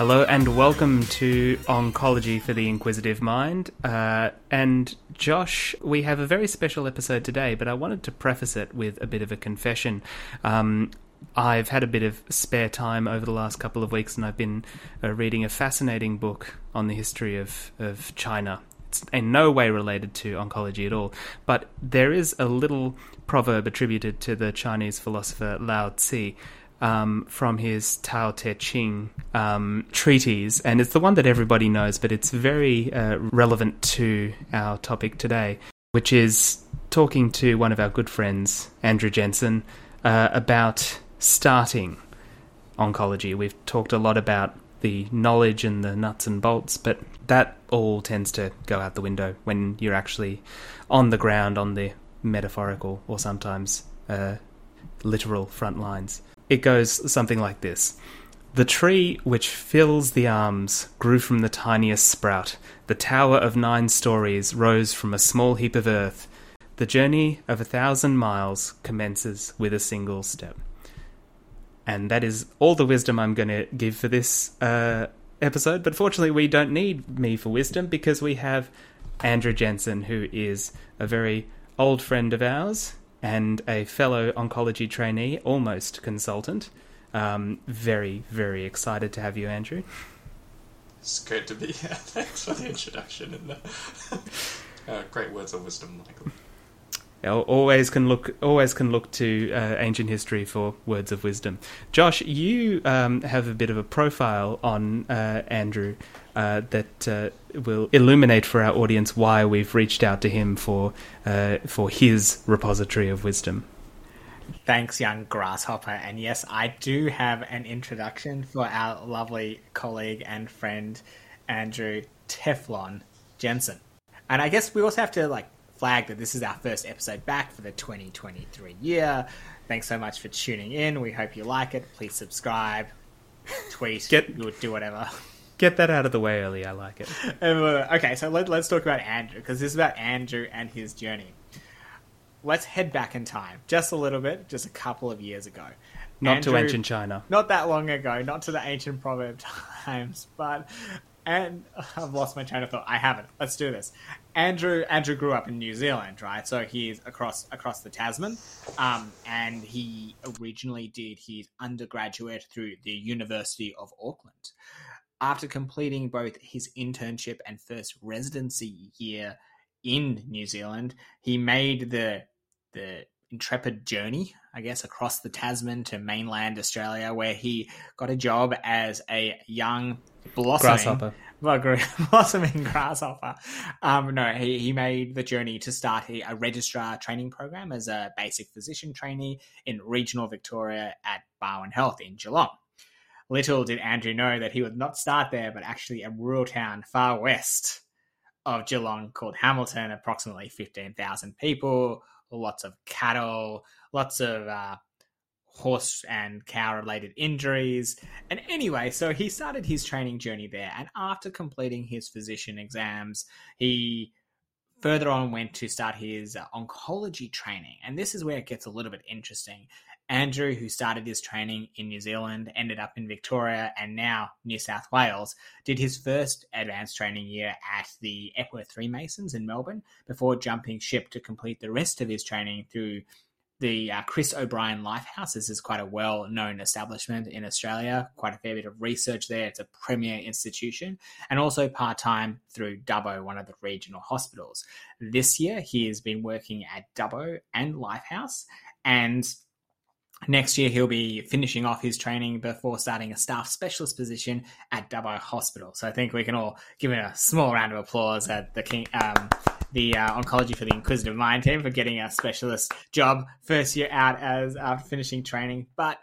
Hello and welcome to Oncology for the Inquisitive Mind. Uh, and Josh, we have a very special episode today, but I wanted to preface it with a bit of a confession. Um, I've had a bit of spare time over the last couple of weeks, and I've been uh, reading a fascinating book on the history of, of China. It's in no way related to oncology at all, but there is a little proverb attributed to the Chinese philosopher Lao Tzu um, from his Tao Te Ching um, treatise, and it's the one that everybody knows, but it's very uh, relevant to our topic today, which is talking to one of our good friends, Andrew Jensen, uh, about starting oncology. We've talked a lot about the knowledge and the nuts and bolts, but that all tends to go out the window when you're actually on the ground, on the metaphorical or sometimes uh, literal front lines. It goes something like this The tree which fills the arms grew from the tiniest sprout. The tower of nine stories rose from a small heap of earth. The journey of a thousand miles commences with a single step. And that is all the wisdom I'm going to give for this uh, episode. But fortunately, we don't need me for wisdom because we have Andrew Jensen, who is a very old friend of ours and a fellow oncology trainee, almost consultant. Um, very, very excited to have you, Andrew. It's great to be here. Thanks for the introduction and the uh, great words of wisdom, Michael. Always can look. Always can look to uh, ancient history for words of wisdom. Josh, you um, have a bit of a profile on uh, Andrew uh, that uh, will illuminate for our audience why we've reached out to him for uh, for his repository of wisdom. Thanks, young grasshopper. And yes, I do have an introduction for our lovely colleague and friend Andrew Teflon Jensen. And I guess we also have to like flag that this is our first episode back for the 2023 year. Thanks so much for tuning in. We hope you like it. Please subscribe, tweet, Get- do whatever. Get that out of the way early. I like it. okay, so let, let's talk about Andrew because this is about Andrew and his journey. Let's head back in time just a little bit, just a couple of years ago. Not Andrew- to ancient China. Not that long ago, not to the ancient proverb times, but and I've lost my train of thought. I haven't. Let's do this. Andrew Andrew grew up in New Zealand, right? So he's across across the Tasman, um, and he originally did his undergraduate through the University of Auckland. After completing both his internship and first residency year in New Zealand, he made the the intrepid journey, I guess, across the Tasman to mainland Australia, where he got a job as a young blossoming Grasshopper. blossoming grasshopper. Um, no, he, he made the journey to start a, a registrar training program as a basic physician trainee in regional Victoria at Barwon Health in Geelong. Little did Andrew know that he would not start there, but actually a rural town far west of Geelong called Hamilton, approximately 15,000 people, lots of cattle, lots of uh, horse and cow related injuries. And anyway, so he started his training journey there. And after completing his physician exams, he further on went to start his uh, oncology training. And this is where it gets a little bit interesting. Andrew, who started his training in New Zealand, ended up in Victoria and now New South Wales, did his first advanced training year at the Epworth Freemasons in Melbourne before jumping ship to complete the rest of his training through the uh, Chris O'Brien Lifehouse. This is quite a well known establishment in Australia, quite a fair bit of research there. It's a premier institution, and also part time through Dubbo, one of the regional hospitals. This year, he has been working at Dubbo and Lifehouse, and Next year, he'll be finishing off his training before starting a staff specialist position at Dubbo Hospital. So I think we can all give him a small round of applause at the King, um, the uh, Oncology for the Inquisitive Mind team for getting a specialist job first year out as after finishing training. But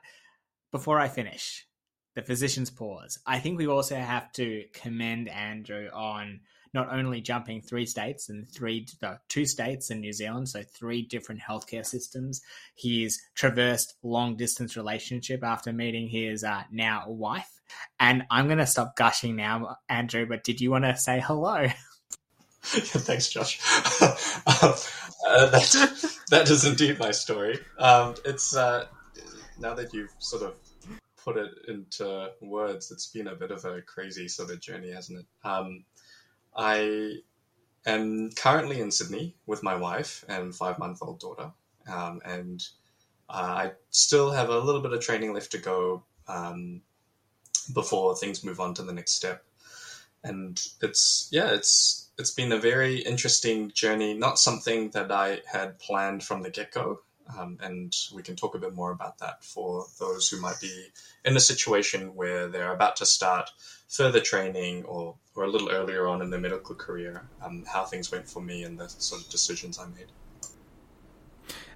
before I finish, the physician's pause. I think we also have to commend Andrew on not only jumping three states and three no, two states in New Zealand, so three different healthcare systems. He's traversed long distance relationship after meeting his uh, now wife. And I'm going to stop gushing now, Andrew. But did you want to say hello? Thanks, Josh. um, uh, that, that is indeed my story. Um, it's uh, now that you've sort of put it into words, it's been a bit of a crazy sort of journey, hasn't it? Um, I am currently in Sydney with my wife and five month old daughter. Um, and uh, I still have a little bit of training left to go um, before things move on to the next step. And it's, yeah, it's, it's been a very interesting journey, not something that I had planned from the get go. Um, and we can talk a bit more about that for those who might be in a situation where they're about to start further training or, or a little earlier on in their medical career, um, how things went for me and the sort of decisions I made.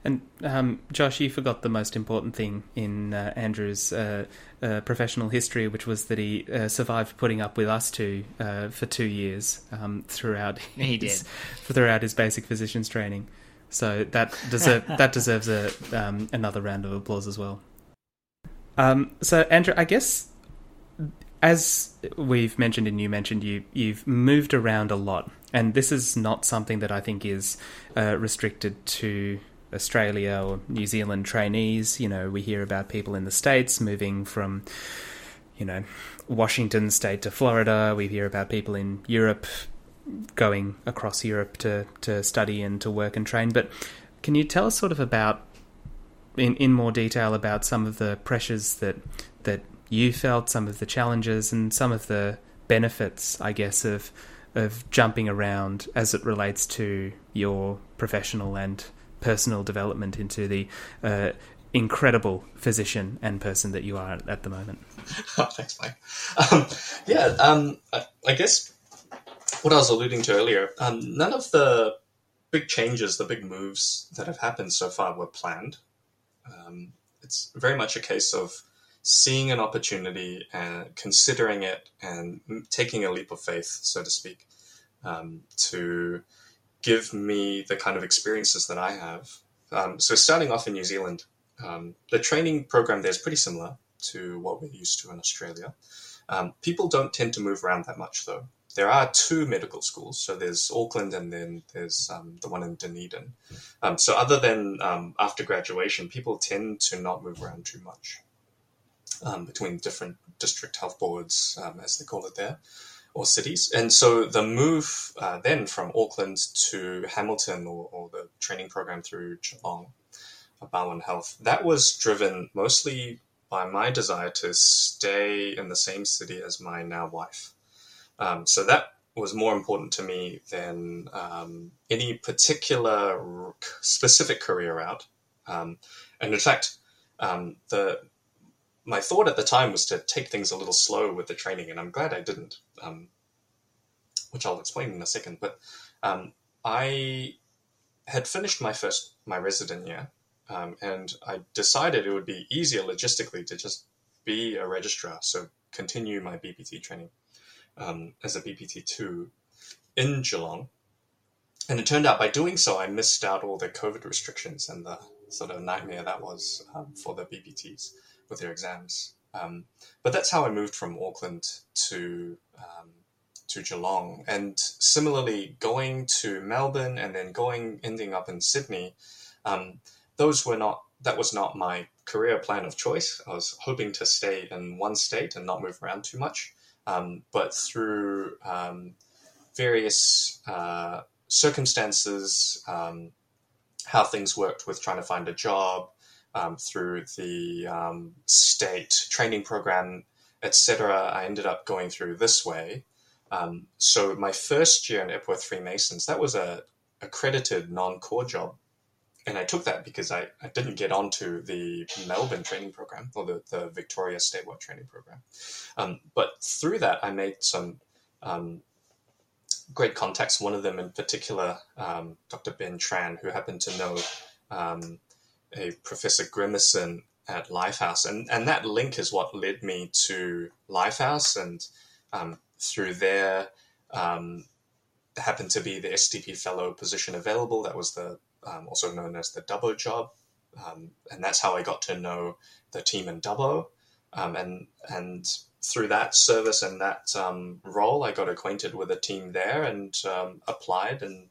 And um, Josh, you forgot the most important thing in uh, Andrew's uh, uh, professional history, which was that he uh, survived putting up with us two uh, for two years um, throughout He his, did. throughout his basic physician's training. So that deserve, that deserves a um, another round of applause as well. Um, so Andrew, I guess as we've mentioned and you mentioned, you you've moved around a lot, and this is not something that I think is uh, restricted to Australia or New Zealand trainees. You know, we hear about people in the states moving from, you know, Washington State to Florida. We hear about people in Europe going across Europe to to study and to work and train. But can you tell us sort of about in in more detail about some of the pressures that that you felt, some of the challenges, and some of the benefits, I guess, of of jumping around as it relates to your professional and personal development into the uh, incredible physician and person that you are at the moment. Oh, thanks, Mike. Um, yeah, um, I, I guess what I was alluding to earlier, um, none of the big changes, the big moves that have happened so far were planned. Um, it's very much a case of seeing an opportunity and considering it and taking a leap of faith, so to speak, um, to give me the kind of experiences that I have. Um, so, starting off in New Zealand, um, the training program there is pretty similar to what we're used to in Australia. Um, people don't tend to move around that much, though. There are two medical schools, so there's Auckland and then there's um, the one in Dunedin. Um, so, other than um, after graduation, people tend to not move around too much um, between different district health boards, um, as they call it there, or cities. And so the move uh, then from Auckland to Hamilton or, or the training program through Geelong, uh, Barwon Health, that was driven mostly by my desire to stay in the same city as my now wife. Um, so that was more important to me than um, any particular specific career route. Um, and in fact, um, the my thought at the time was to take things a little slow with the training, and I'm glad I didn't, um, which I'll explain in a second. But um, I had finished my first my resident year, and I decided it would be easier logistically to just be a registrar, so continue my BPT training um, as a BPT two in Geelong. And it turned out by doing so, I missed out all the COVID restrictions and the sort of nightmare that was um, for the BPTs with their exams. Um, but that's how I moved from Auckland to um, to Geelong, and similarly going to Melbourne and then going ending up in Sydney. Um, those were not that was not my career plan of choice. I was hoping to stay in one state and not move around too much. Um, but through um, various uh, circumstances, um, how things worked with trying to find a job, um, through the um, state training program, etc. I ended up going through this way. So my first year in Epworth Freemasons, that was a accredited non-core job. And I took that because I, I didn't get onto the Melbourne training program or the, the Victoria Statewide training program. Um, but through that, I made some um, great contacts. One of them in particular, um, Dr. Ben Tran, who happened to know um, a Professor Grimison at Lifehouse, and and that link is what led me to Lifehouse, and um, through there um, happened to be the STP fellow position available. That was the um, also known as the Dubbo job, um, and that's how I got to know the team in Dubbo, um, and and through that service and that um, role, I got acquainted with a team there and applied and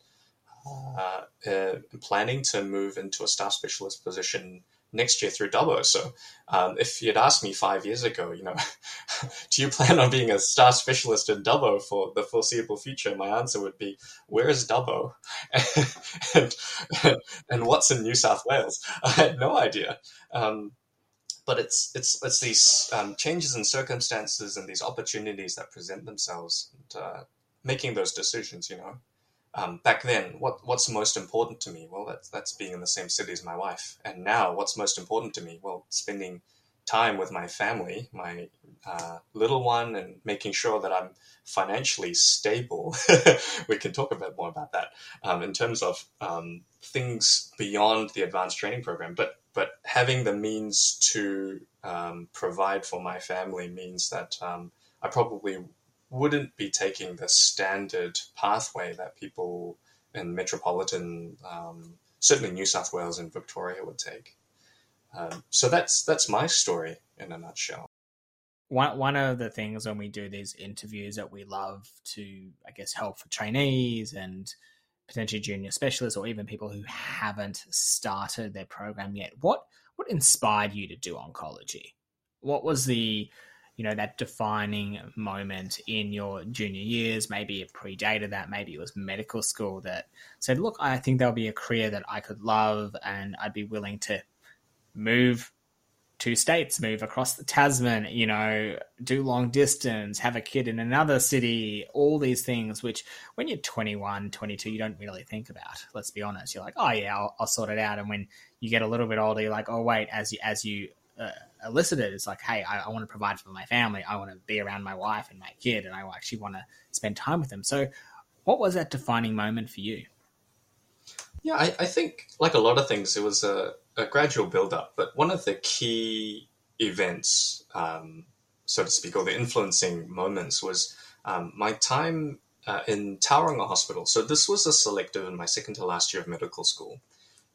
uh, uh, planning to move into a staff specialist position next year through Dubbo. So um, if you'd asked me five years ago, you know, do you plan on being a staff specialist in Dubbo for the foreseeable future? My answer would be, where is Dubbo? and, and, what's in New South Wales? I had no idea. Um, but it's it's it's these um, changes in circumstances and these opportunities that present themselves, and, uh, making those decisions. You know, um, back then, what what's most important to me? Well, that's that's being in the same city as my wife. And now, what's most important to me? Well, spending time with my family, my uh, little one, and making sure that I'm financially stable. we can talk a bit more about that um, in terms of um, things beyond the advanced training program. But but having the means to um, provide for my family means that um, I probably wouldn't be taking the standard pathway that people in metropolitan, um, certainly New South Wales and Victoria would take. Um, so that's that's my story in a nutshell. One one of the things when we do these interviews that we love to, I guess, help for trainees and potentially junior specialists or even people who haven't started their program yet. What what inspired you to do oncology? What was the you know that defining moment in your junior years. Maybe it predated that. Maybe it was medical school that said look i think there'll be a career that i could love and i'd be willing to move two states move across the tasman you know do long distance have a kid in another city all these things which when you're 21 22 you don't really think about let's be honest. You're like oh yeah i'll, I'll sort it out. And when you get a little bit older you're like oh wait as you as you uh, elicited it's like hey I, I, want to provide for my family i want to be around my wife and my kid and i actually want to spend time with them so what was that defining moment for you yeah i, I think like a lot of things it was a, a gradual build up but one of the key events um, so to speak or the influencing moments was um, my time uh, in Tauranga Hospital. So this was a selective in my second to last year of medical school.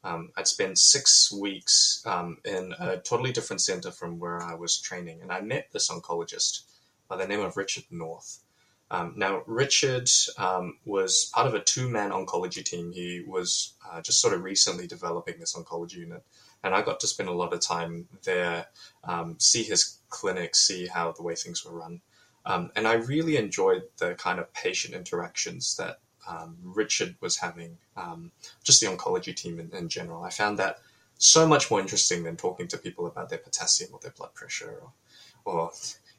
Um, I'd spent six weeks um, in a totally different center from where I was training, and I met this oncologist by the name of Richard North. Um, now, Richard um, was part of a two man oncology team. He was uh, just sort of recently developing this oncology unit, and I got to spend a lot of time there, um, see his clinic, see how the way things were run. Um, and I really enjoyed the kind of patient interactions that um, Richard was having, um, just the oncology team in, in, general. I found that so much more interesting than talking to people about their potassium or their blood pressure or, or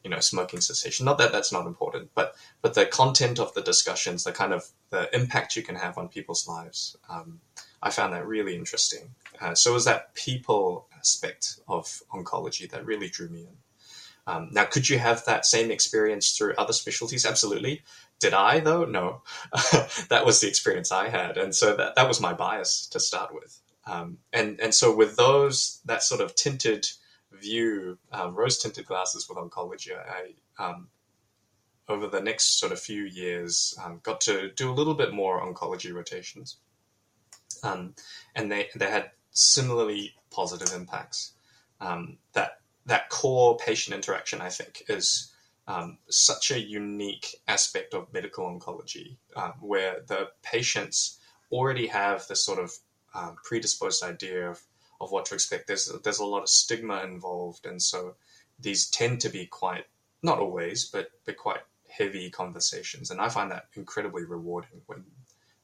you know, smoking cessation. Not that that's not important, but but the content of the discussions, the kind of the impact you can have on people's lives, um, I found that really interesting. Uh, so it was that people aspect of oncology that really drew me in. Um, now, could you have that same experience through other specialties? Absolutely. Did I though? No, that was the experience I had, and so that that was my bias to start with. Um, and and so with those that sort of tinted view, um, rose tinted glasses with oncology, I um, over the next sort of few years um, got to do a little bit more oncology rotations, um, and they they had similarly positive impacts. Um, that that core patient interaction, I think, is um, such a unique aspect of medical oncology um, where the patients already have this sort of um, predisposed idea of, of what to expect. There's, there's a lot of stigma involved. And so these tend to be quite, not always, but, but quite heavy conversations. And I find that incredibly rewarding when,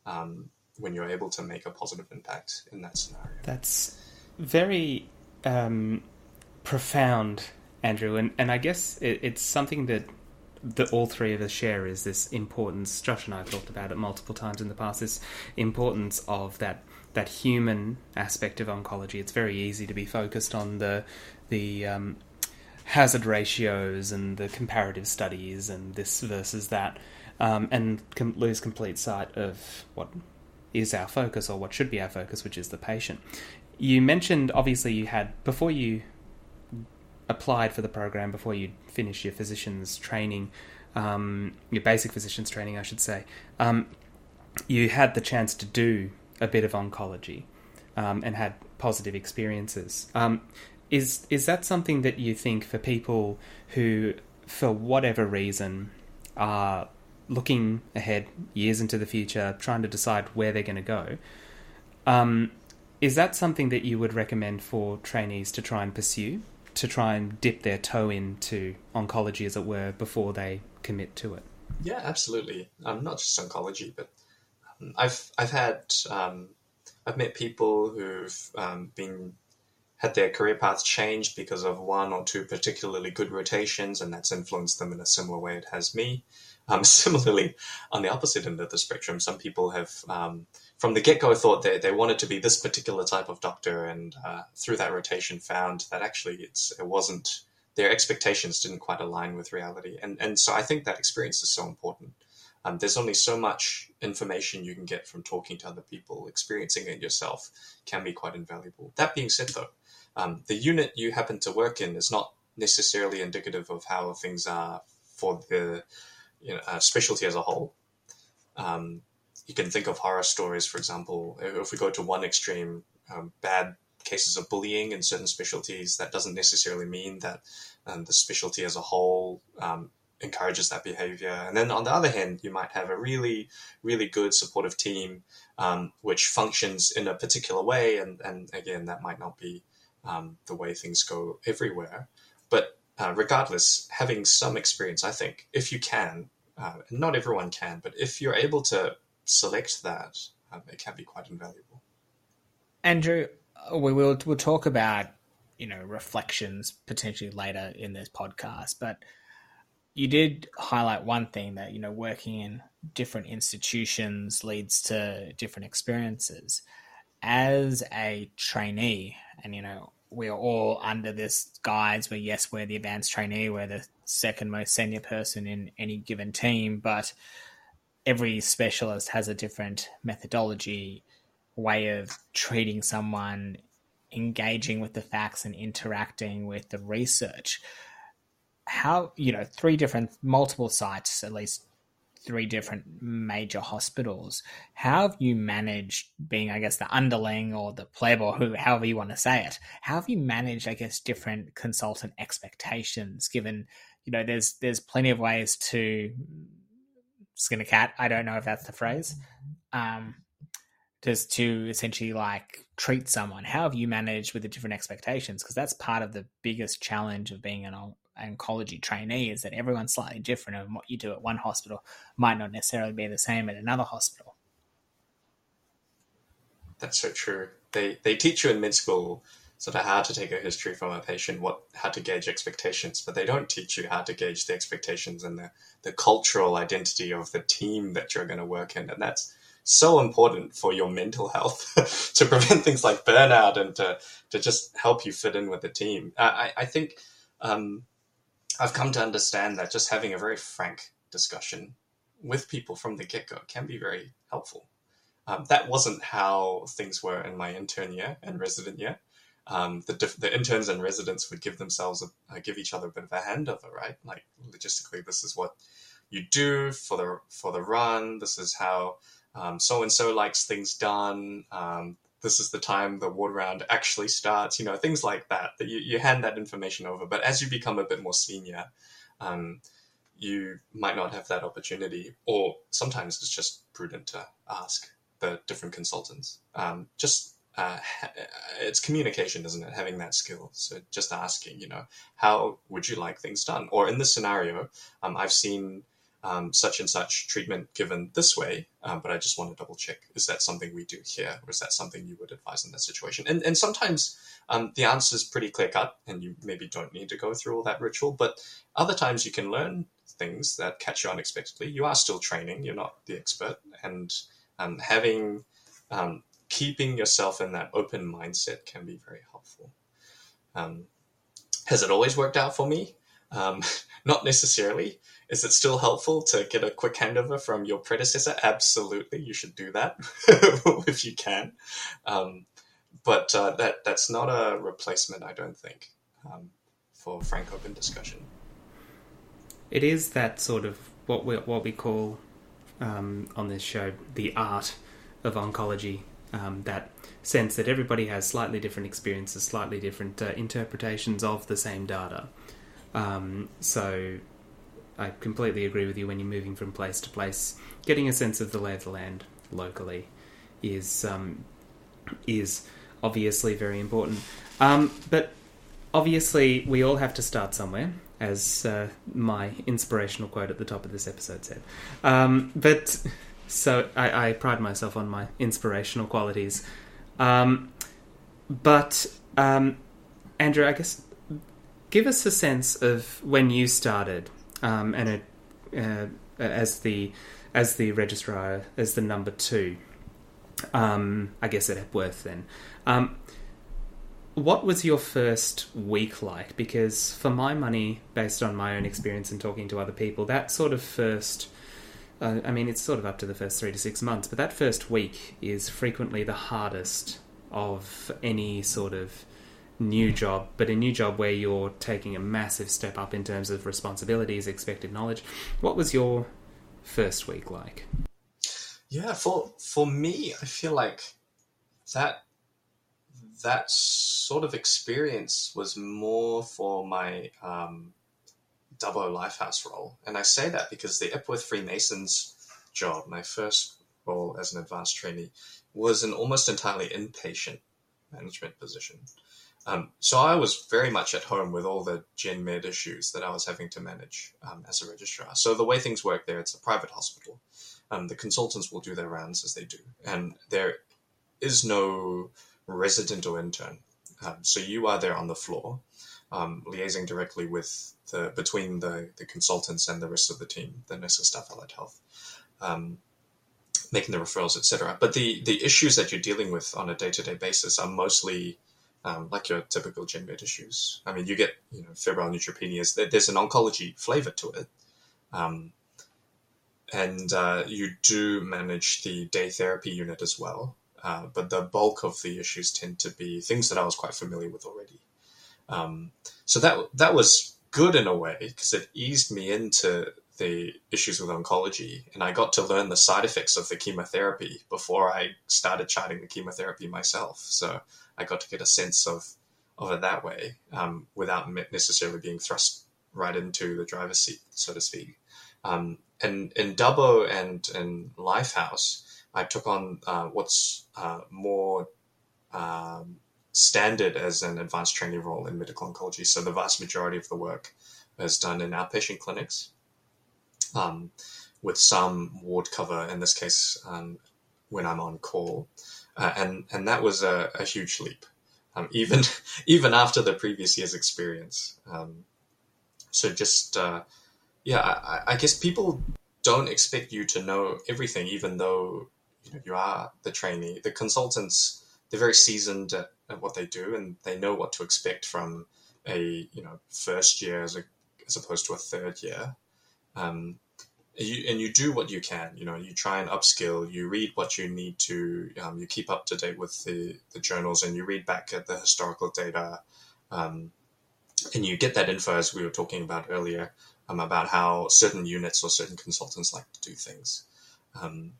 um, when you're able to make a positive impact in that scenario. That's very um, profound Andrew, and, and I guess it, it's something that that all three of us share is this importance. Josh and I have talked about it multiple times in the past. This importance of that that human aspect of oncology. It's very easy to be focused on the the um, hazard ratios and the comparative studies and this versus that, um, and com- lose complete sight of what is our focus or what should be our focus, which is the patient. You mentioned obviously you had before you applied for the program before you finish your physician's training, um, your basic physician's training, I should say, um, you had the chance to do a bit of oncology um, and had positive experiences. Um, is is that something that you think for people who, for whatever reason, are looking ahead years into the future, trying to decide where they're going to go? Um, is that something that you would recommend for trainees to try and pursue? To try and dip their toe into oncology, as it were, before they commit to it? Yeah, absolutely. Um, not just oncology, but um, I've I've had um, I've met people who've um, been had their career paths changed because of one or two particularly good rotations, and that's influenced them in a similar way it has me. Um, similarly, on the opposite end of the spectrum, some people have, um, from the get go, thought that they wanted to be this particular type of doctor, and uh, through that rotation, found that actually it's, it wasn't, their expectations didn't quite align with reality. And, and so I think that experience is so important. Um, there's only so much information you can get from talking to other people. Experiencing it yourself can be quite invaluable. That being said, though, um, the unit you happen to work in is not necessarily indicative of how things are for the you know, uh, specialty as a whole. Um, you can think of horror stories, for example. If we go to one extreme, um, bad cases of bullying in certain specialties, that doesn't necessarily mean that um, the specialty as a whole um, encourages that behavior. And then on the other hand, you might have a really, really good supportive team um, which functions in a particular way. And, and again, that might not be um, the way things go everywhere. But uh, regardless, having some experience, I think, if you can, uh, not everyone can, but if you're able to select that, um, it can be quite invaluable. Andrew, we will we'll talk about you know reflections potentially later in this podcast, but you did highlight one thing that you know working in different institutions leads to different experiences. As a trainee, and you know we're all under this guise where yes, we're the advanced trainee, we're the second most senior person in any given team, but every specialist has a different methodology, way of treating someone, engaging with the facts and interacting with the research. How, you know, three different, multiple sites, at least three different major hospitals. How have you managed being, I guess, the underling or the pleb or who, however you want to say it? How have you managed, I guess, different consultant expectations? Given, you know, there's there's plenty of ways to skin a cat. I don't know if that's the phrase. Um, just to essentially like treat someone. How have you managed with the different expectations? Because that's part of the biggest challenge of being an oncology trainee is that everyone's slightly different and what you do at one hospital might not necessarily be the same at another hospital. That's so true. They they teach you in mid school sort of how to take a history from a patient, what how to gauge expectations, but they don't teach you how to gauge the expectations and the, the cultural identity of the team that you're going to work in. And that's so important for your mental health to prevent things like burnout and to, to just help you fit in with the team. I, I think um, I've come to understand that just having a very frank discussion with people from the get go can be very helpful. Um, that wasn't how things were in my intern year and resident year. Um, the, the interns and residents would give themselves a, uh, give each other a bit of a handover, right? Like logistically, this is what you do for the for the run. This is how so and so likes things done. Um, this is the time the ward round actually starts, you know, things like that, that you, you hand that information over. But as you become a bit more senior, um, you might not have that opportunity, or sometimes it's just prudent to ask the different consultants. Um, just uh, it's communication, isn't it? Having that skill. So just asking, you know, how would you like things done? Or in this scenario, um, I've seen um, such and such treatment given this way, um, but I just want to double check: is that something we do here, or is that something you would advise in that situation? And and sometimes um, the answer is pretty clear cut, and you maybe don't need to go through all that ritual. But other times you can learn things that catch you unexpectedly. You are still training; you're not the expert, and um, having um, keeping yourself in that open mindset can be very helpful. Um, has it always worked out for me? Not necessarily. Is it still helpful to get a quick handover from your predecessor? Absolutely, you should do that if you can. Um, but uh, that that's not a replacement, I don't think, um, for frank open discussion. It is that sort of what we what we call um, on this show the art of oncology. Um, that sense that everybody has slightly different experiences, slightly different uh, interpretations of the same data. Um, so I completely agree with you when you're moving from place to place. Getting a sense of the lay of the land locally is um, is obviously very important. Um, but obviously, we all have to start somewhere, as uh, my inspirational quote at the top of this episode said. Um, but so I, I, pride myself on my inspirational qualities. Um, but um, Andrew, I guess give us a sense of when you started um, and uh, as the as the registrar as the number two. Um, I guess at Epworth then. Um, what was your first week like? Because for my money, based on my own experience and talking to other people, that sort of first. Uh, I mean, it's sort of up to the first three to six months, but that first week is frequently the hardest of any sort of new job, but a new job where you're taking a massive step up in terms of responsibilities, expected knowledge. What was your first week like? Yeah, for for me, I feel like that that sort of experience was more for my um, Dubbo Lifehouse role, and I say that because the Epworth Freemasons job, my first role as an advanced trainee, was an almost entirely inpatient management position. Um, so I was very much at home with all the gen med issues that I was having to manage um, as a registrar. So the way things work there, it's a private hospital. Um, the consultants will do their rounds as they do, and there is no resident or intern. Um, so you are there on the floor, um, liaising directly with the between the, the consultants and the rest of the team, the nurses, staff, allied health um, making the referrals, etc. But the the issues that you're dealing with on a day to day basis are mostly um, like your typical gen med issues. I mean, you get you know febrile neutropenias. There's an oncology flavor to it, um, and uh, you do manage the day therapy unit as well. Uh, but the bulk of the issues tend to be things that I was quite familiar with already. Um, so that that was good in a way because it eased me into the issues with oncology, and I got to learn the side effects of the chemotherapy before I started charting the chemotherapy myself. So I got to get a sense of of it that way, um, without necessarily being thrust right into the driver's seat, so to speak. Um, and in Dubbo and in Lifehouse, I took on uh, what's uh, more um, standard as an advanced training role in medical oncology. So the vast majority of the work is done in outpatient clinics, um, with some ward cover. In this case, um, when I'm on call, uh, and and that was a, a huge leap, um, even even after the previous year's experience. Um, so just uh, yeah, I, I, guess people don't expect you to know everything, even though you know you are the trainee. The consultants they're very seasoned at, at what they do, and they know what to expect from a you know first year as a as opposed to a third year. Um, you, and you do what you can. You know, you try and upskill. You read what you need to. Um, you keep up to date with the, the journals, and you read back at the historical data, um, and you get that info as we were talking about earlier um, about how certain units or certain consultants like to do things. Um,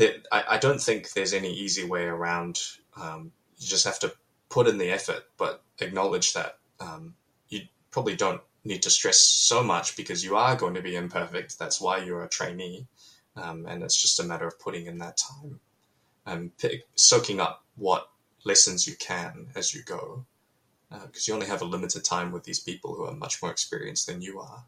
I, I, don't think there's any easy way around. Um, you just have to put in the effort, but acknowledge that um, you probably don't need to stress so much because you are going to be imperfect. That's why you're a trainee. Um, and it's just a matter of putting in that time and pick, soaking up what lessons you can as you go. Because uh, you only have a limited time with these people who are much more experienced than you are.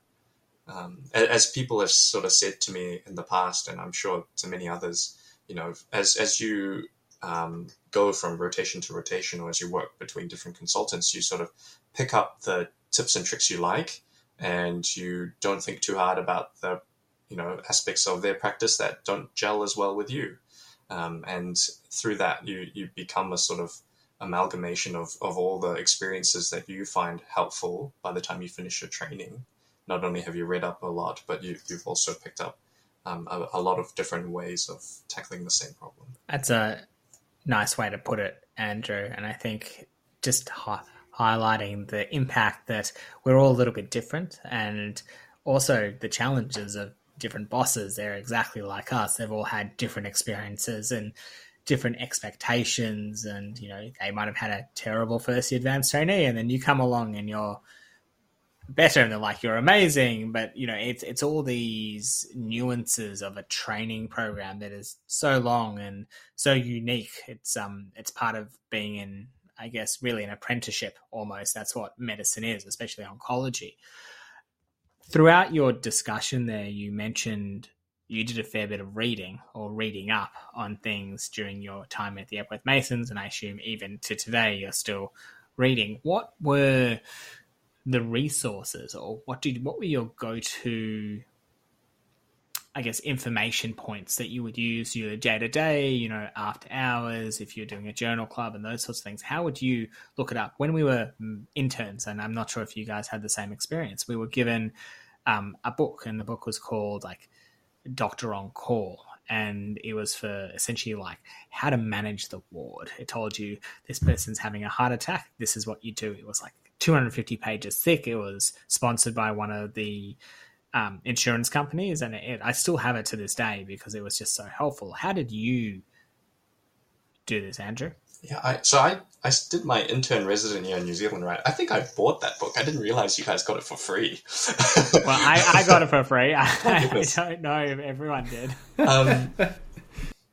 Um, as people have sort of said to me in the past, and I'm sure to many others, you know, as as you um, go from rotation to rotation, or as you work between different consultants, you sort of pick up the tips and tricks you like, and you don't think too hard about the you know aspects of their practice that don't gel as well with you. Um, and through that, you you become a sort of amalgamation of, of all the experiences that you find helpful by the time you finish your training. Not only have you read up a lot, but you, you've also picked up um, a, a, lot of different ways of tackling the same problem. That's a nice way to put it, Andrew. And I think just highlighting the impact that we're all a little bit different and also the challenges of different bosses. They're exactly like us. They've all had different experiences and different expectations. And, you know, they might have had a terrible first year advanced trainee and then you come along and you're better and they're like you're amazing but you know it's it's all these nuances of a training program that is so long and so unique. It's um it's part of being in i guess really an apprenticeship almost. That's what medicine is especially oncology. Throughout your discussion there you mentioned you did a fair bit of reading or reading up on things during your time at the Epworth Masons and i assume even to today you're still reading. What were the resources or what did what were your go-to I guess information points that you would use your day to day, you know, after hours, if you're doing a journal club and those sorts of things. How would you look it up? When we were mm, interns, and I'm not sure if you guys had the same experience, we were given um, a book, and the book was called like Doctor on Call, and it was for essentially like how to manage the ward. It told you this person's having a heart attack. This is what you do. It was like 250 pages thick. It was sponsored by one of the um, insurance companies, and it, I still have it to this day because it was just so helpful. How did you do this, Andrew? Yeah, I, so I, I did my intern resident year in New Zealand, right? I think I bought that book. I didn't realize you guys got it for free. well, I, I got it for free. I, I don't know if everyone did. um,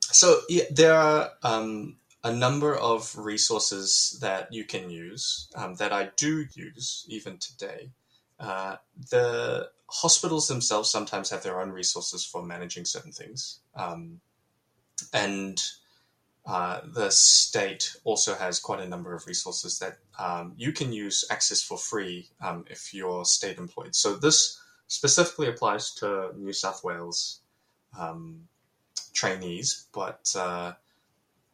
so yeah, there are um, a number of resources that you can use um, that I do use even today. Uh, the hospitals themselves sometimes have their own resources for managing certain things. Um, and uh, the state also has quite a number of resources that um, you can use access for free um, if you're state employed. So this specifically applies to New South Wales um, trainees, but uh,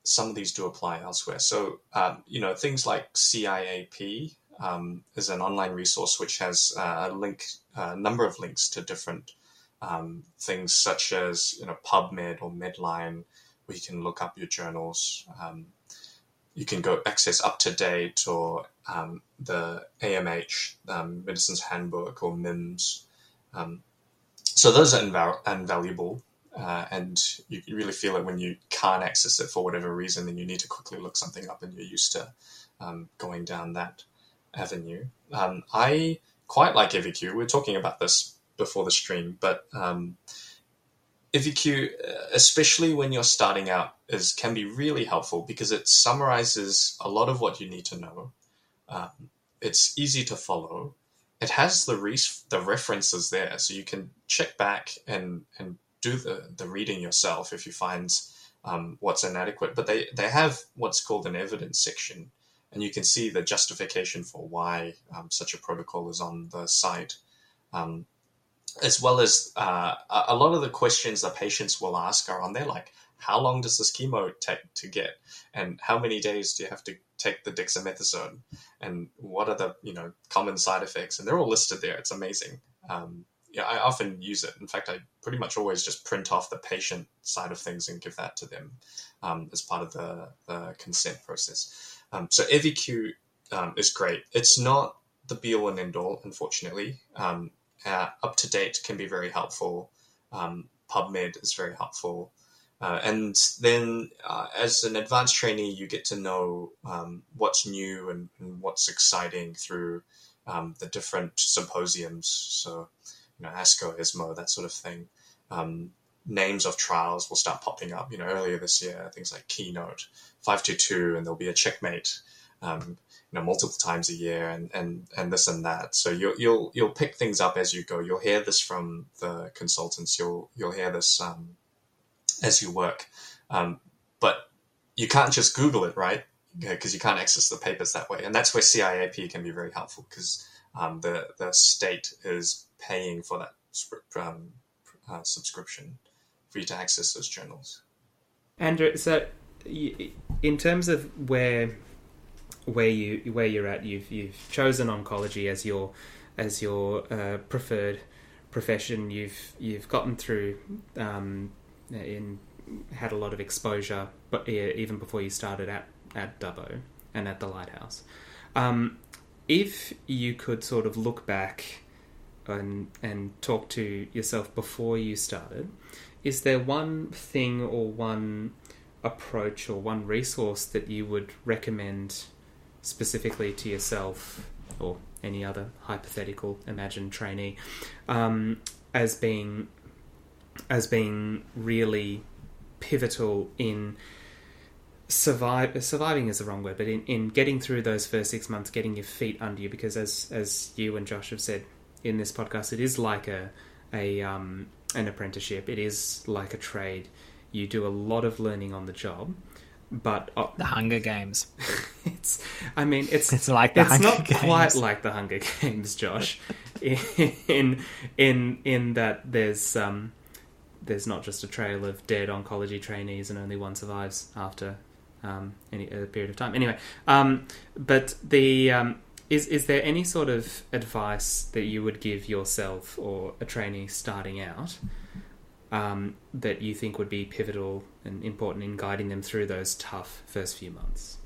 some of these do apply elsewhere. So, um, you know, things like CIAP um, is an online resource which has uh, a link, a number of links to different um, things such as, you know, PubMed or Medline, where you can look up your journals. Um, you can go access up to date or um, the AMH, um, Medicine's Handbook or MIMS. so those are inval- invaluable uh, and you really feel it when you can't access it for whatever reason, then you need to quickly look something up, and you're used to um, going down that avenue. Um, I quite like EviQ. We are talking about this before the stream, but um, EviQ, especially when you're starting out, is can be really helpful because it summarizes a lot of what you need to know. Um, it's easy to follow. It has the the references there, so you can check back and and do the, the reading yourself if you find um, what's inadequate. But they, they have what's called an evidence section, and you can see the justification for why um, such a protocol is on the site. Um, as well as uh, a lot of the questions that patients will ask are on there, like how long does this chemo take to get, and how many days do you have to take the dexamethasone, and what are the you know common side effects, and they're all listed there. It's amazing. Um, yeah, I often use it. In fact, I pretty much always just print off the patient side of things and give that to them um, as part of the, the consent process. Um, so EviQ um, is great. It's not the be all and end all, unfortunately. Um, uh, date can be very helpful. Um, PubMed is very helpful. Uh, and then, uh, as an advanced trainee, you get to know um, what's new and, and, what's exciting through the different symposiums. So, you know, ASCO, ESMO, that sort of thing. Um, names of trials will start popping up. You know, earlier this year, things like Keynote, 522, and there'll be a checkmate. Um, you know, multiple times a year, and, and, and this and that. So you'll you'll you'll pick things up as you go. You'll hear this from the consultants. You'll you'll hear this um, as you work, um, but you can't just Google it, right? Because you can't access the papers that way, and that's where CIAP can be very helpful because um, the the state is paying for that um, uh, subscription for you to access those journals. Andrew, so in terms of where where you where you're at, you've you've chosen oncology as your as your uh, preferred profession. You've you've gotten through um, in had a lot of exposure, but even before you started at at Dubbo and at the Lifehouse. Um, if you could sort of look back and and talk to yourself before you started, is there one thing or one approach or one resource that you would recommend specifically to yourself or any other hypothetical imagined trainee um, as being as being really pivotal in survive surviving is the wrong word but in, in getting through those first six months getting your feet under you because as as you and josh have said in this podcast it is like a a um, an apprenticeship it is like a trade you do a lot of learning on the job but uh, The Hunger Games. it's i mean it's It's like the it's Hunger not Games. quite like the Hunger Games, Josh. in in in that there's um there's not just a trail of dead oncology trainees and only one survives after um any a period of time. Anyway, um but the um is is there any sort of advice that you would give yourself or a trainee starting out um, that you think would be pivotal and important in guiding them through those tough first few months?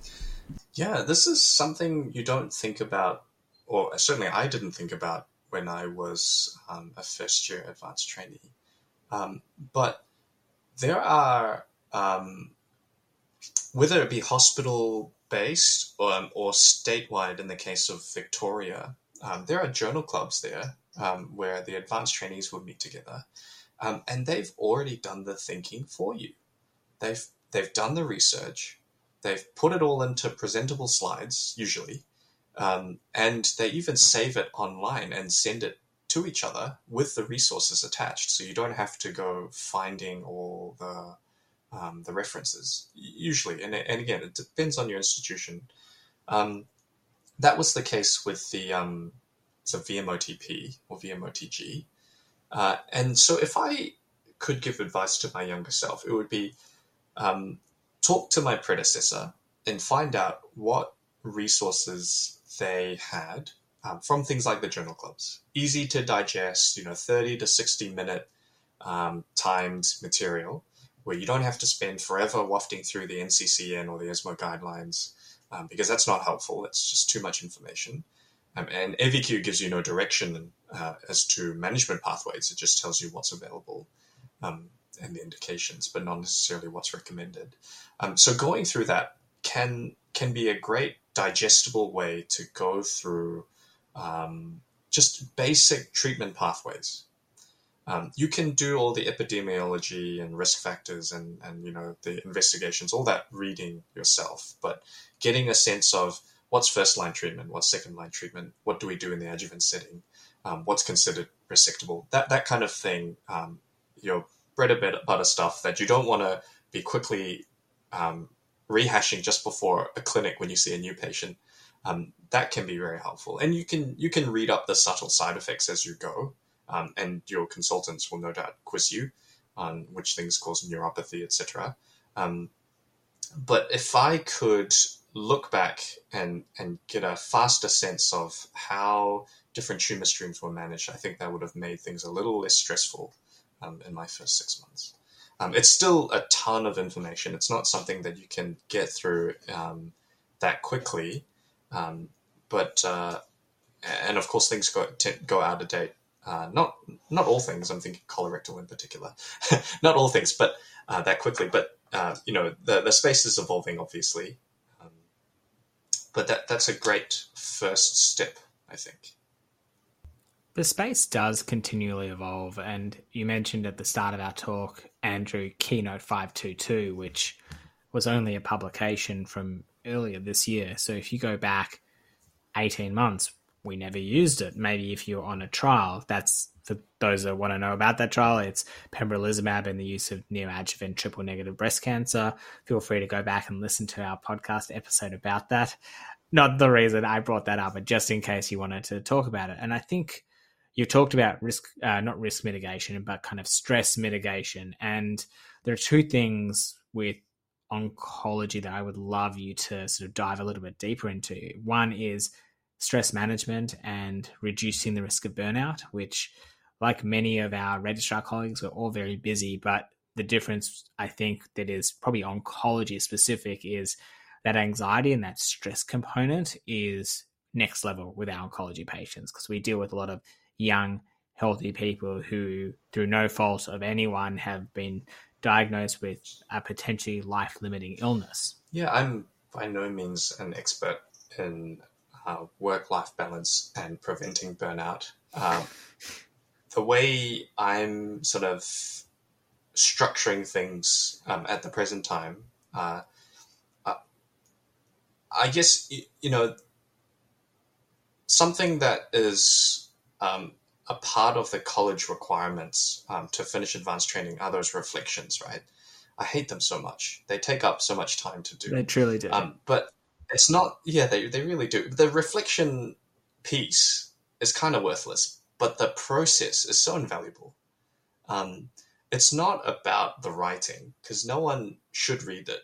Yeah, this is something you don't think about, or certainly I didn't think about when I was um, a first year advanced trainee. Um, but there are, um, whether it be hospital based or, or statewide in the case of Victoria, um, there are journal clubs there um, where the advanced trainees will meet together. Um, and they've already done the thinking for you. They've, they've done the research they've put it all into presentable slides usually um, and they even save it online and send it to each other with the resources attached so you don't have to go finding all the um, the references usually. And, and again it depends on your institution. Um, that was the case with the um, so VMOTP or VMOTG uh, and so if I could give advice to my younger self it would be um, talk to my predecessor and find out what resources they had um, from things like the journal clubs. Easy to digest, you know, 30 to 60 minute um, timed material where you don't have to spend forever wafting through the NCCN or the ESMO guidelines um, because that's not helpful. It's just too much information. Um, and EviQ gives you no direction uh, as to management pathways. It just tells you what's available um, and the indications, but not necessarily what's recommended. Um, so going through that can can be a great digestible way to go through um, just basic treatment pathways. Um, you can do all the epidemiology and risk factors and, and you know the investigations, all that reading yourself, but getting a sense of what's first line treatment, what's second line treatment, what do we do in the adjuvant setting, um, what's considered resectable, that that kind of thing. Um, your bread and butter stuff that you don't want to be quickly um, rehashing just before a clinic when you see a new patient. Um, that can be very helpful, and you can you can read up the subtle side effects as you go, um, and your consultants will no doubt quiz you on which things cause neuropathy, etc. Um, but if I could look back and and get a faster sense of how different tumor streams were managed, I think that would have made things a little less stressful um, in my first six months. Um, it's still a ton of information. It's not something that you can get through um, that quickly, um, but uh, and of course things go t- go out of date. Uh, not not all things. I'm thinking colorectal in particular. not all things, but uh, that quickly. But uh, you know the the space is evolving, obviously. Um, but that that's a great first step, I think. The space does continually evolve, and you mentioned at the start of our talk, Andrew, Keynote 522, which was only a publication from earlier this year. So if you go back 18 months, we never used it. Maybe if you're on a trial, that's for those that want to know about that trial, it's pembrolizumab and the use of neoadjuvant triple negative breast cancer. Feel free to go back and listen to our podcast episode about that. Not the reason I brought that up, but just in case you wanted to talk about it. And I think you talked about risk, uh, not risk mitigation, but kind of stress mitigation. And there are two things with oncology that I would love you to sort of dive a little bit deeper into. One is stress management and reducing the risk of burnout, which, like many of our registrar colleagues, we're all very busy. But the difference, I think, that is probably oncology specific is that anxiety and that stress component is next level with our oncology patients because we deal with a lot of young, healthy people who, through no fault of anyone, have been diagnosed with a potentially life limiting illness. Yeah, I'm by no means an expert in uh, work life balance and preventing burnout. Um, the way I'm sort of structuring things um, at the present time, uh, uh, I guess, you, you, know, something that is um, a part of the college requirements um, to finish advanced training are those reflections, right? I hate them so much. They take up so much time to do. They truly do. Um, but it's not. Yeah, they they really do. The reflection piece is kind of worthless, but the process is so invaluable. Um, it's not about the writing because no one should read it.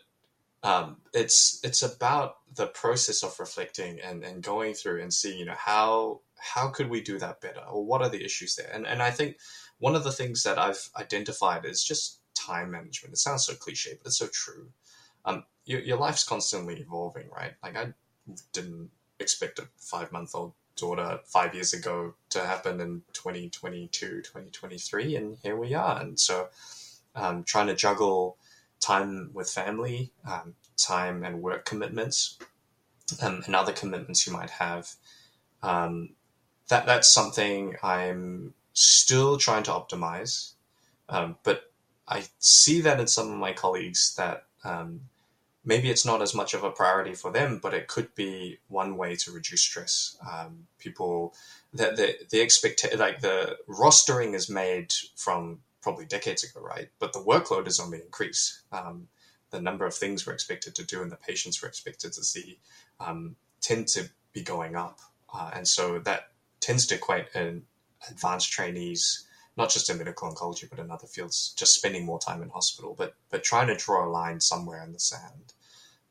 Um, it's it's about the process of reflecting and, and going through and seeing you know how how could we do that better or what are the issues there and and I think one of the things that I've identified is just time management. It sounds so cliche, but it's so true. Um, your, your life's constantly evolving, right? Like I didn't expect a five month old daughter five years ago to happen in 2022, 2023, and here we are. And so, um, trying to juggle time with family, um, time and work commitments, um, and other commitments you might have. Um, that that's something I'm still trying to optimize, um, but I see that in some of my colleagues that um, maybe it's not as much of a priority for them, but it could be one way to reduce stress. Um, people that the the expect like the rostering is made from probably decades ago, right? But the workload has only increased. Um, the number of things we're expected to do and the patients we're expected to see um, tend to be going up, uh, and so that tends to equate in advanced trainees not just in medical oncology but in other fields, just spending more time in hospital, but but trying to draw a line somewhere in the sand.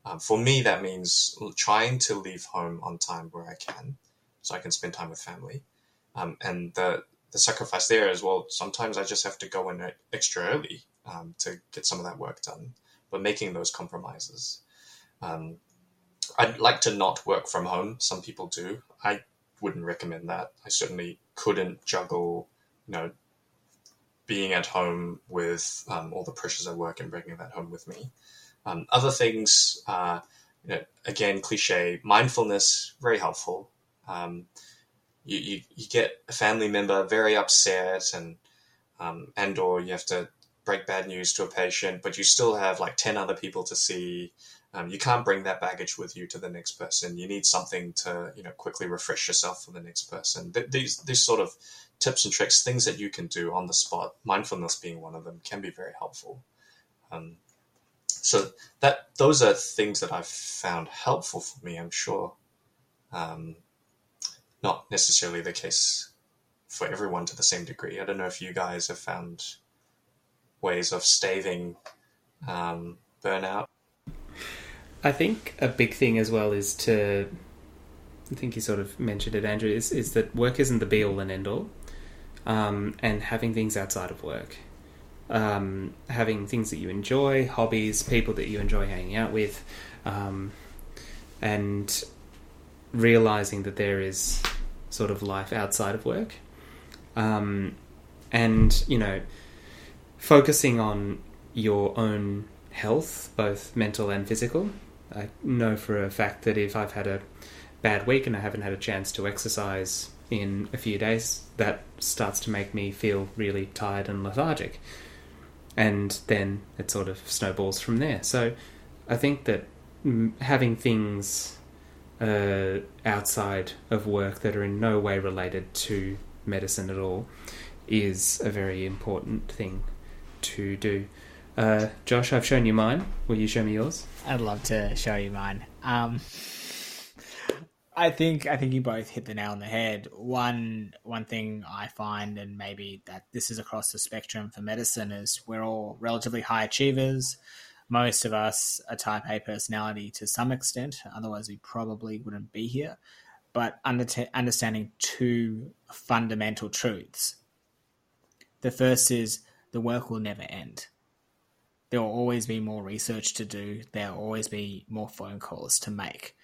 Um, for me, that means trying to leave home on time where I can, so I can spend time with family. Um, and the the sacrifice there is well, sometimes I just have to go in extra early um, to get some of that work done. But making those compromises. Um, I'd like to not work from home. Some people do. I wouldn't recommend that. I certainly couldn't juggle, you know, being at home with um, all the pressures at work and bringing that home with me. Um, other things, uh, you know, again, cliche, mindfulness, very helpful. Um, you, you, you, get a family member very upset and, um, and or you have to break bad news to a patient, but you still have like 10 other people to see. Um, you can't bring that baggage with you to the next person. You need something to, you know, quickly refresh yourself for the next person. Th- these, these sort of tips and tricks, things that you can do on the spot, mindfulness being one of them, can be very helpful. Um, so that those are things that I've found helpful for me. I'm sure, um, not necessarily the case for everyone to the same degree. I don't know if you guys have found ways of staving um, burnout. I think a big thing as well is to I think you sort of mentioned it, Andrew, is, is that work isn't the be all and end all um, and having things outside of work. Um, having things that you enjoy, hobbies, people that you enjoy hanging out with, um, and realizing that there is sort of life outside of work. Um, and, you know, focusing on your own health, both mental and physical. I know for a fact that if I've had a bad week and I haven't had a chance to exercise in a few days, that starts to make me feel really tired and lethargic. And then it sort of snowballs from there. So I think that having things uh, outside of work that are in no way related to medicine at all is a very important thing to do. Uh, Josh, I've shown you mine. Will you show me yours? I'd love to show you mine. Um, I think I think you both hit the nail on the head. One one thing I find, and maybe that this is across the spectrum for medicine, is we're all relatively high achievers. Most of us are type A personality to some extent, otherwise we probably wouldn't be here. But under understanding two fundamental truths. The first is the work will never end. There will always be more research to do. There will always be more phone calls to make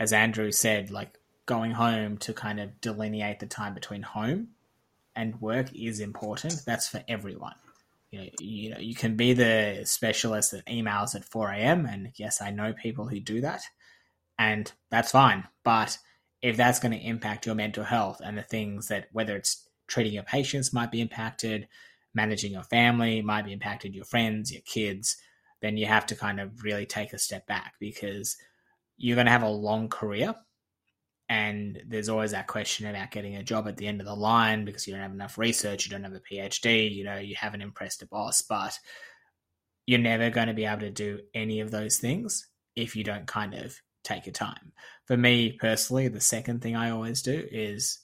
as Andrew said, like going home to kind of delineate the time between home and work is important. That's for everyone. You know, you know, you can be the specialist that emails at 4 a.m. And yes, I know people who do that, and that's fine. But if that's going to impact your mental health and the things that whether it's treating your patients might be impacted, managing your family might be impacted, your friends, your kids, then you have to kind of really take a step back because you're going to have a long career. And there's always that question about getting a job at the end of the line because you don't have enough research, you don't have a PhD, you know, you haven't impressed a boss, but you're never going to be able to do any of those things if you don't kind of take your time. For me personally, the second thing I always do is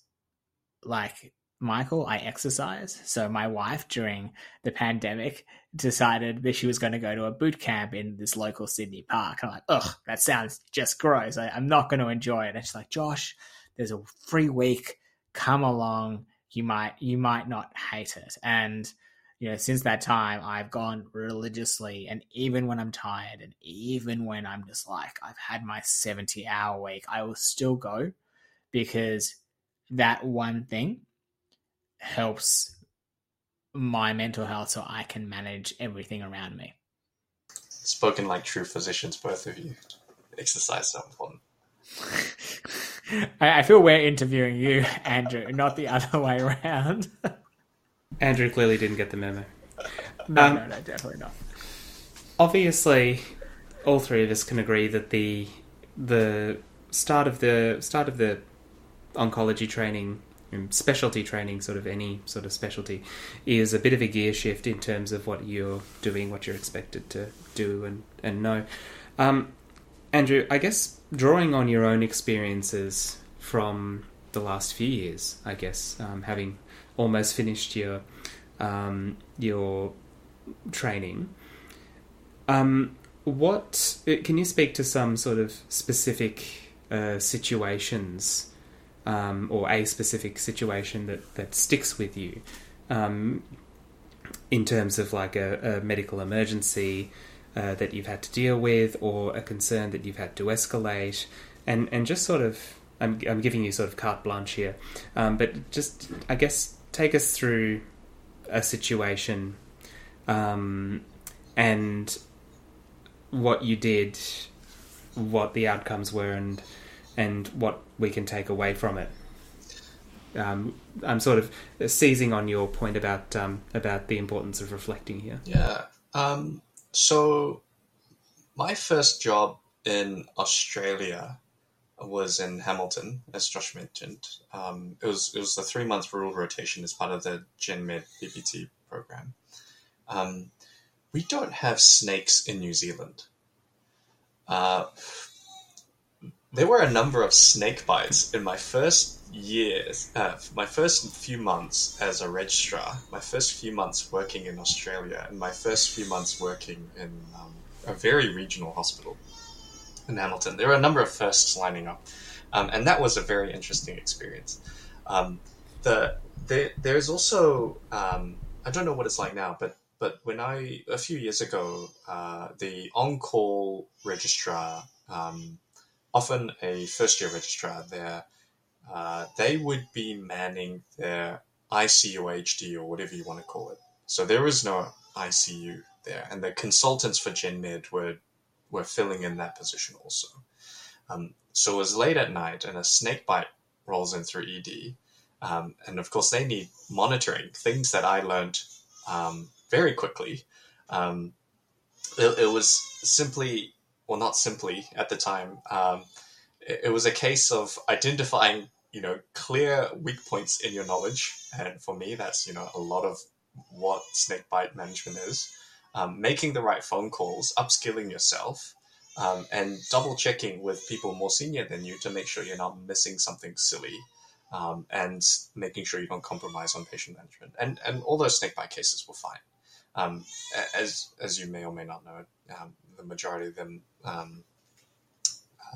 like Michael, I exercise. So my wife during the pandemic decided that she was going to go to a boot camp in this local Sydney park. I'm like, ugh, that sounds just gross. I, am not going to enjoy it. And she's like, Josh, there's a free week. Come along. You might you might not hate it. And you know, since that time, I've gone religiously, and even when I'm tired, and even when I'm just like I've had my 70 hour week, I will still go because that one thing helps my mental health so I can manage everything around me. Spoken like true physicians, both of you. Exercise so important. I, feel we're interviewing you, Andrew, not the other way around. Andrew clearly didn't get the memo. No, um, no, no, definitely not. Obviously, all three of us can agree that the the start of the start of the oncology training specialty training, sort of any sort of specialty, is a bit of a gear shift in terms of what you're doing, what you're expected to do and, and know. Um, Andrew, I guess drawing on your own experiences from the last few years, I guess, um, having almost finished your um, your training, um, what can you speak to some sort of specific uh, situations um, or a specific situation that, that sticks with you um, in terms of like a, a medical emergency uh, that you've had to deal with or a concern that you've had to escalate. And, and just sort of I'm, I'm giving you sort of carte blanche here um, but just I guess take us through a situation um, and what you did what the outcomes were and and what we can take away from it. Um, I'm sort of seizing on your point about um, about the importance of reflecting here. Yeah. Um, so my first job in Australia was in Hamilton, as Josh mentioned. Um, it was it was a three month rural rotation as part of the GenMed BPT program. Um, we don't have snakes in New Zealand. Uh, there were a number of snake bites in my first years, uh, my first few months as a registrar, my first few months working in Australia, and my first few months working in um, a very regional hospital in Hamilton. There were a number of firsts lining up, um, and that was a very interesting experience. Um, the, the there's also um, I don't know what it's like now, but but when I a few years ago, uh, the on-call registrar um, often a first year registrar there, uh, they would be manning their ICU HD or whatever you want to call it. So there is no ICU there, and the consultants for GenMed were were filling in that position also. Um, so it was late at night, and a snake bite rolls in through ED, um, and of course they need monitoring. Things that I learned um, very quickly. Um, it, it was simply well, not simply at the time. Um, it, it, was a case of identifying, you know, clear weak points in your knowledge, and for me, that's you know a lot of what snake bite management is. Um, making the right phone calls, upskilling yourself, um, and double checking with people more senior than you to make sure you're not missing something silly. Um, and making sure you don't compromise on patient management. And and all those snake bite cases were fine. Um, as as you may or may not know, um, the majority of them um,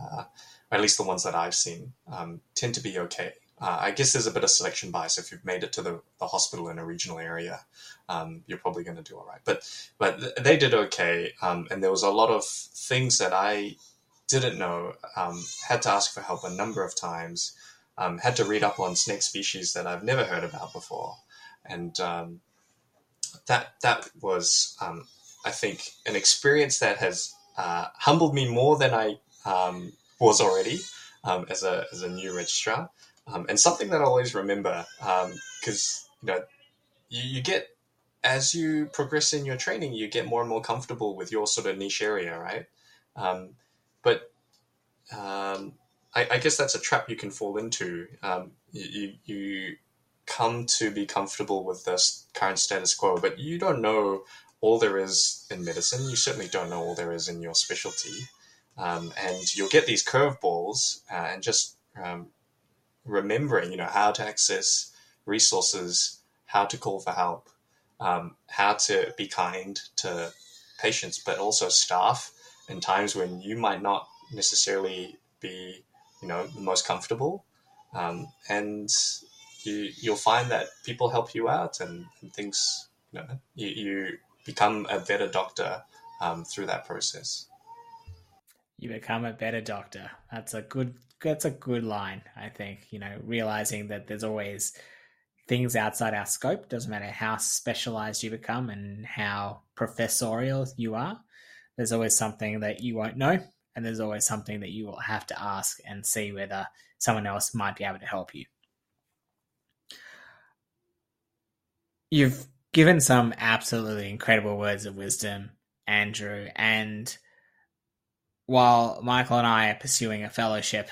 uh, at least the ones that I've seen, um, tend to be okay. Uh, I guess there's a bit of selection bias. If you've made it to the, the hospital in a regional area, um, you're probably going to do all right. But but they did okay, um, and there was a lot of things that I didn't know. Had to ask for help a number of times. Had to read up on snake species that I've never heard about before, and that that was I think an experience that has uh, humbled me more than I um, was already, um, as a as a new registrar, um, and something that I always remember because um, you know you, you get as you progress in your training, you get more and more comfortable with your sort of niche area, right? Um, but um, I, I, guess that's a trap you can fall into. Um, you, you come to be comfortable with this current status quo, but you don't know all there is in medicine. You certainly don't know all there is in your specialty. Um, and you'll get these curveballs uh, and just um, remembering, you know, how to access resources, how to call for help, um, how to be kind to patients, but also staff in times when you might not necessarily be, you know, the most comfortable. Um, and you, you'll find that people help you out and, and things, you know, you, you, become a better doctor um, through that process. You become a better doctor. That's a good. That's a good line. I think you know, realizing that there's always things outside our scope. Doesn't matter how specialized you become and how professorial you are. There's always something that you won't know, and there's always something that you will have to ask and see whether someone else might be able to help you. You've given some absolutely incredible words of wisdom, Andrew, and while Michael and I are pursuing a fellowship,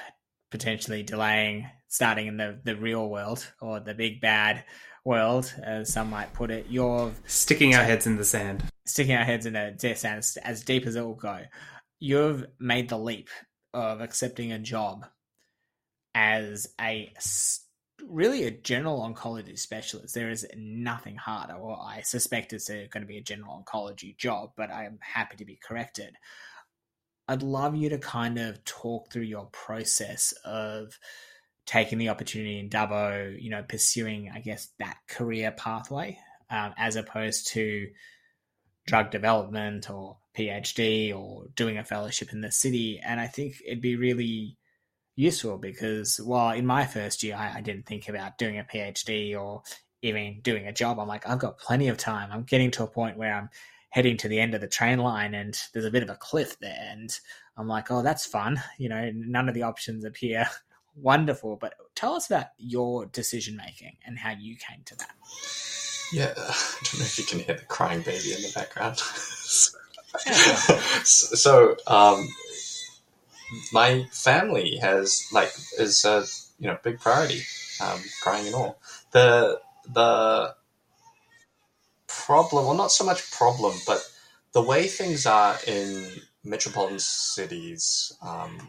potentially delaying starting in the, the real world or the big bad world, as some might put it. You're sticking our heads in the sand. Sticking our heads in the sand as, as deep as it will go. You've made the leap of accepting a job as a really a general oncology specialist. There is nothing harder, or I suspect it's going to be a general oncology job, but I am happy to be corrected. I'd love you to kind of talk through your process of taking the opportunity in Dubbo, you know, pursuing, I guess, that career pathway um, as opposed to drug development or PhD or doing a fellowship in the city. And I think it'd be really useful because while in my first year I, I, didn't think about doing a PhD or even doing a job, I'm like, I've got plenty of time. I'm getting to a point where I'm heading to the end of the train line and there's a bit of a cliff there. And I'm like, oh, that's fun. You know, none of the options appear wonderful. But tell us about your decision making and how you came to that. Yeah, I don't know if you can hear the crying baby in the background. so, um, my family has like is a you know big priority, um, crying and all. The the problem, well, not so much problem, but the way things are in metropolitan cities, um,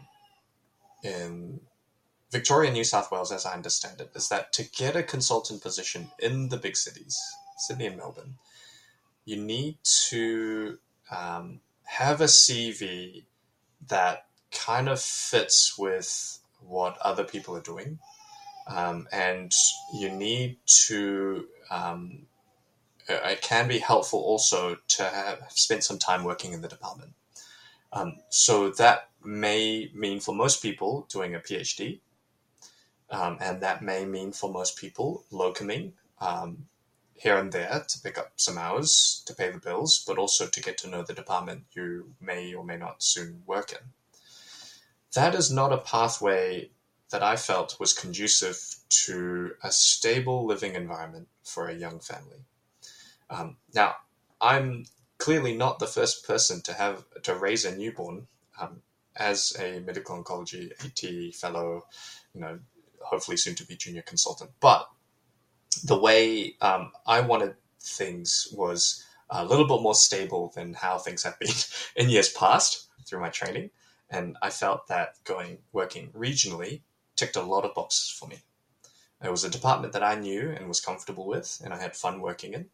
in Victoria, New South Wales, as I understand it, is that to get a consultant position in the big cities, Sydney and Melbourne, you need to um, have a CV that kind of fits with what other people are doing. Um, and you need to um, it can be helpful also to have spent some time working in the department. Um, so that may mean for most people doing a PhD, um, and that may mean for most people locuming um, here and there to pick up some hours to pay the bills, but also to get to know the department you may or may not soon work in. That is not a pathway that I felt was conducive to a stable living environment for a young family. Um, now, I'm clearly not the first person to have to raise a newborn um, as a medical oncology AT fellow, you know, hopefully soon to be junior consultant. But the way um, I wanted things was a little bit more stable than how things have been in years past through my training, and I felt that going working regionally ticked a lot of boxes for me. It was a department that I knew and was comfortable with, and I had fun working in.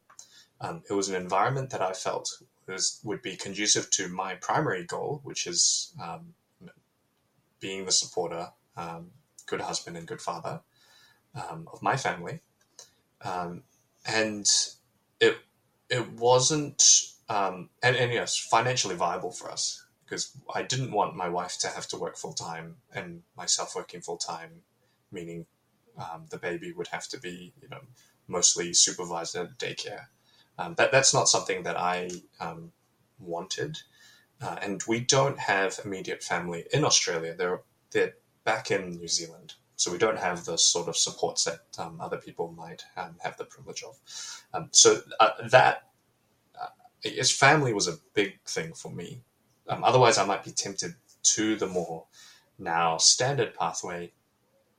Um, it was an environment that I felt was would be conducive to my primary goal, which is um, being the supporter, um, good husband, and good father um, of my family. Um, and it it wasn't um, and, and yes, financially viable for us because I didn't want my wife to have to work full time and myself working full time, meaning the baby would have to be you know mostly supervised at daycare. Um, that that's not something that I um, wanted, uh, and we don't have immediate family in Australia. They're they're back in New Zealand, so we don't have the sort of supports that um, other people might um, have the privilege of. Um, so uh, that uh, family was a big thing for me. Um, otherwise, I might be tempted to the more now standard pathway,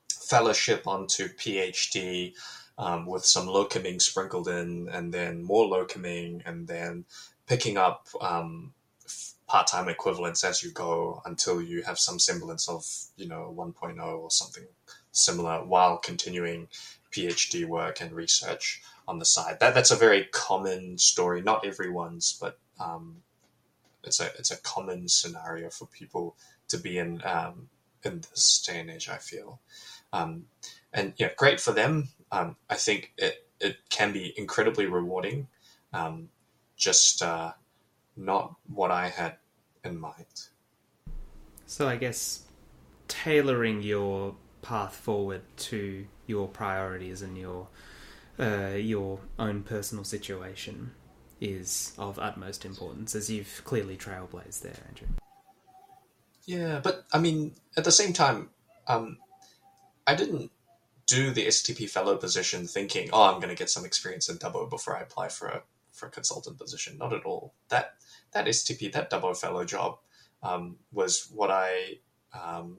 fellowship onto PhD. Um, with some locuming sprinkled in, and then more locuming, and then picking up um, part-time equivalents as you go until you have some semblance of you know 1.0 or something similar while continuing phd work and research on the side that that's a very common story not everyone's but um, it's a it's a common scenario for people to be in um, in this day and age i feel. Um, and yeah great for them. Um, i think it it can be incredibly rewarding. Um, just uh, not what I had in mind. So I guess tailoring your path forward to your priorities and your uh, your own personal situation is of utmost importance, as you've clearly trailblazed there, Andrew. Yeah, but I mean, at the same time, um, I didn't do the STP fellow position thinking, "Oh, I'm going to get some experience in Dubbo before I apply for a for a consultant position." Not at all. That that STP, that Dubbo fellow job, um, was what I um,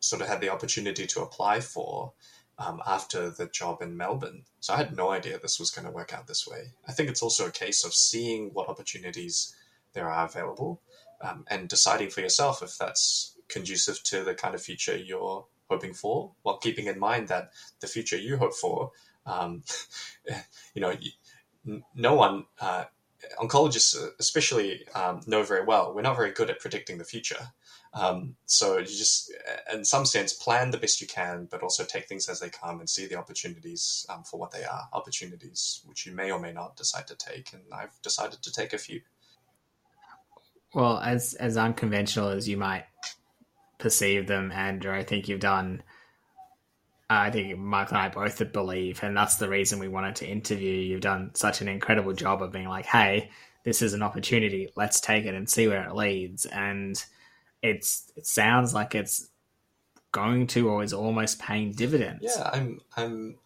sort of had the opportunity to apply for um, after the job in Melbourne. So I had no idea this was going to work out this way. I think it's also a case of seeing what opportunities there are available um, and deciding for yourself if that's conducive to the kind of future you're hoping for, while keeping in mind that the future you hope for, um, you know, no one uh, oncologists, especially, um, know very well. We're not very good at predicting the future. Um, so you just, in some sense, plan the best you can, but also take things as they come and see the opportunities um, for what they are. Opportunities which you may or may not decide to take, and I've decided to take a few. Well, as as unconventional as you might perceive them, Andrew, I think you've done I think Mike and I both believe, and that's the reason we wanted to interview you. You've done such an incredible job of being like, hey, this is an opportunity. Let's take it and see where it leads. And it's it sounds like it's going to or is almost paying dividends. Yeah, I'm I'm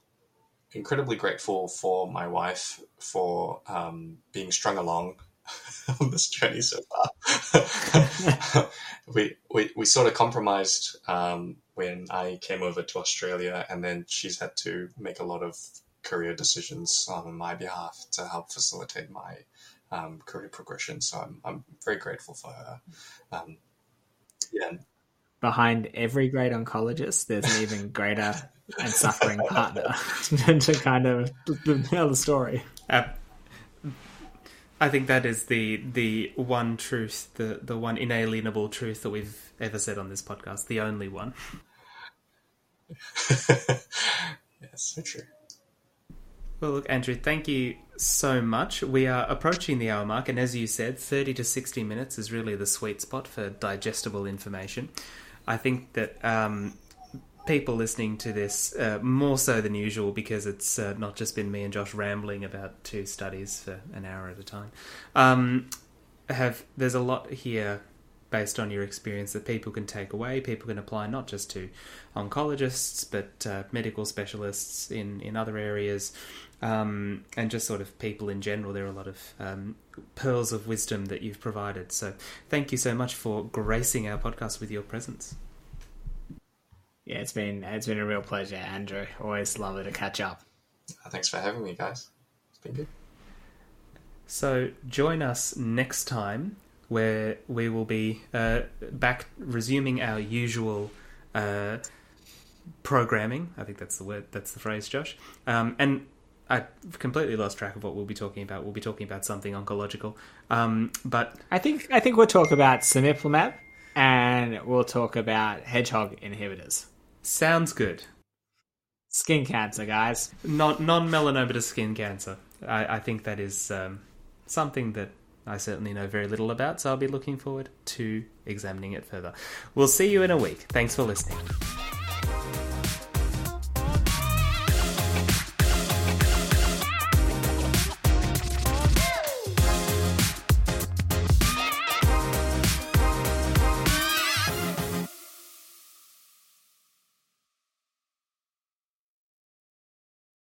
incredibly grateful for my wife for um, being strung along on this journey so far. we, we we sort of compromised um, when I came over to Australia, and then she's had to make a lot of career decisions on my behalf to help facilitate my um, career progression. So I'm, I'm very grateful for her. Um, yeah. Behind every great oncologist, there's an even greater and suffering partner to kind of tell the story. Uh, I think that is the the one truth, the the one inalienable truth that we've ever said on this podcast, the only one. yes, so true. Well, look, Andrew, thank you so much. We are approaching the hour mark, and as you said, 30 to 60 minutes is really the sweet spot for digestible information. I think that um, people listening to this, uh, more so than usual, because it's uh, not just been me and Josh rambling about two studies for an hour at a time, um, have there's a lot here based on your experience that people can take away, people can apply not just to oncologists, but uh, medical specialists in, in other areas, um, and just sort of people in general. There are a lot of um, pearls of wisdom that you've provided. So thank you so much for gracing our podcast with your presence. Yeah, it's been it's been a real pleasure, Andrew. Always lovely to catch up. Thanks for having me, guys. It's been good. So join us next time where we will be uh, back resuming our usual uh, programming. I think that's the word, that's the phrase, Josh. Um, and I completely lost track of what we'll be talking about. We'll be talking about something oncological. Um, but I think I think we'll talk about cemiplimab and we'll talk about hedgehog inhibitors. Sounds good. Skin cancer, guys. Non non melanoma to skin cancer. I, I think that is um, something that I certainly know very little about, so I'll be looking forward to examining it further. We'll see you in a week. Thanks for listening.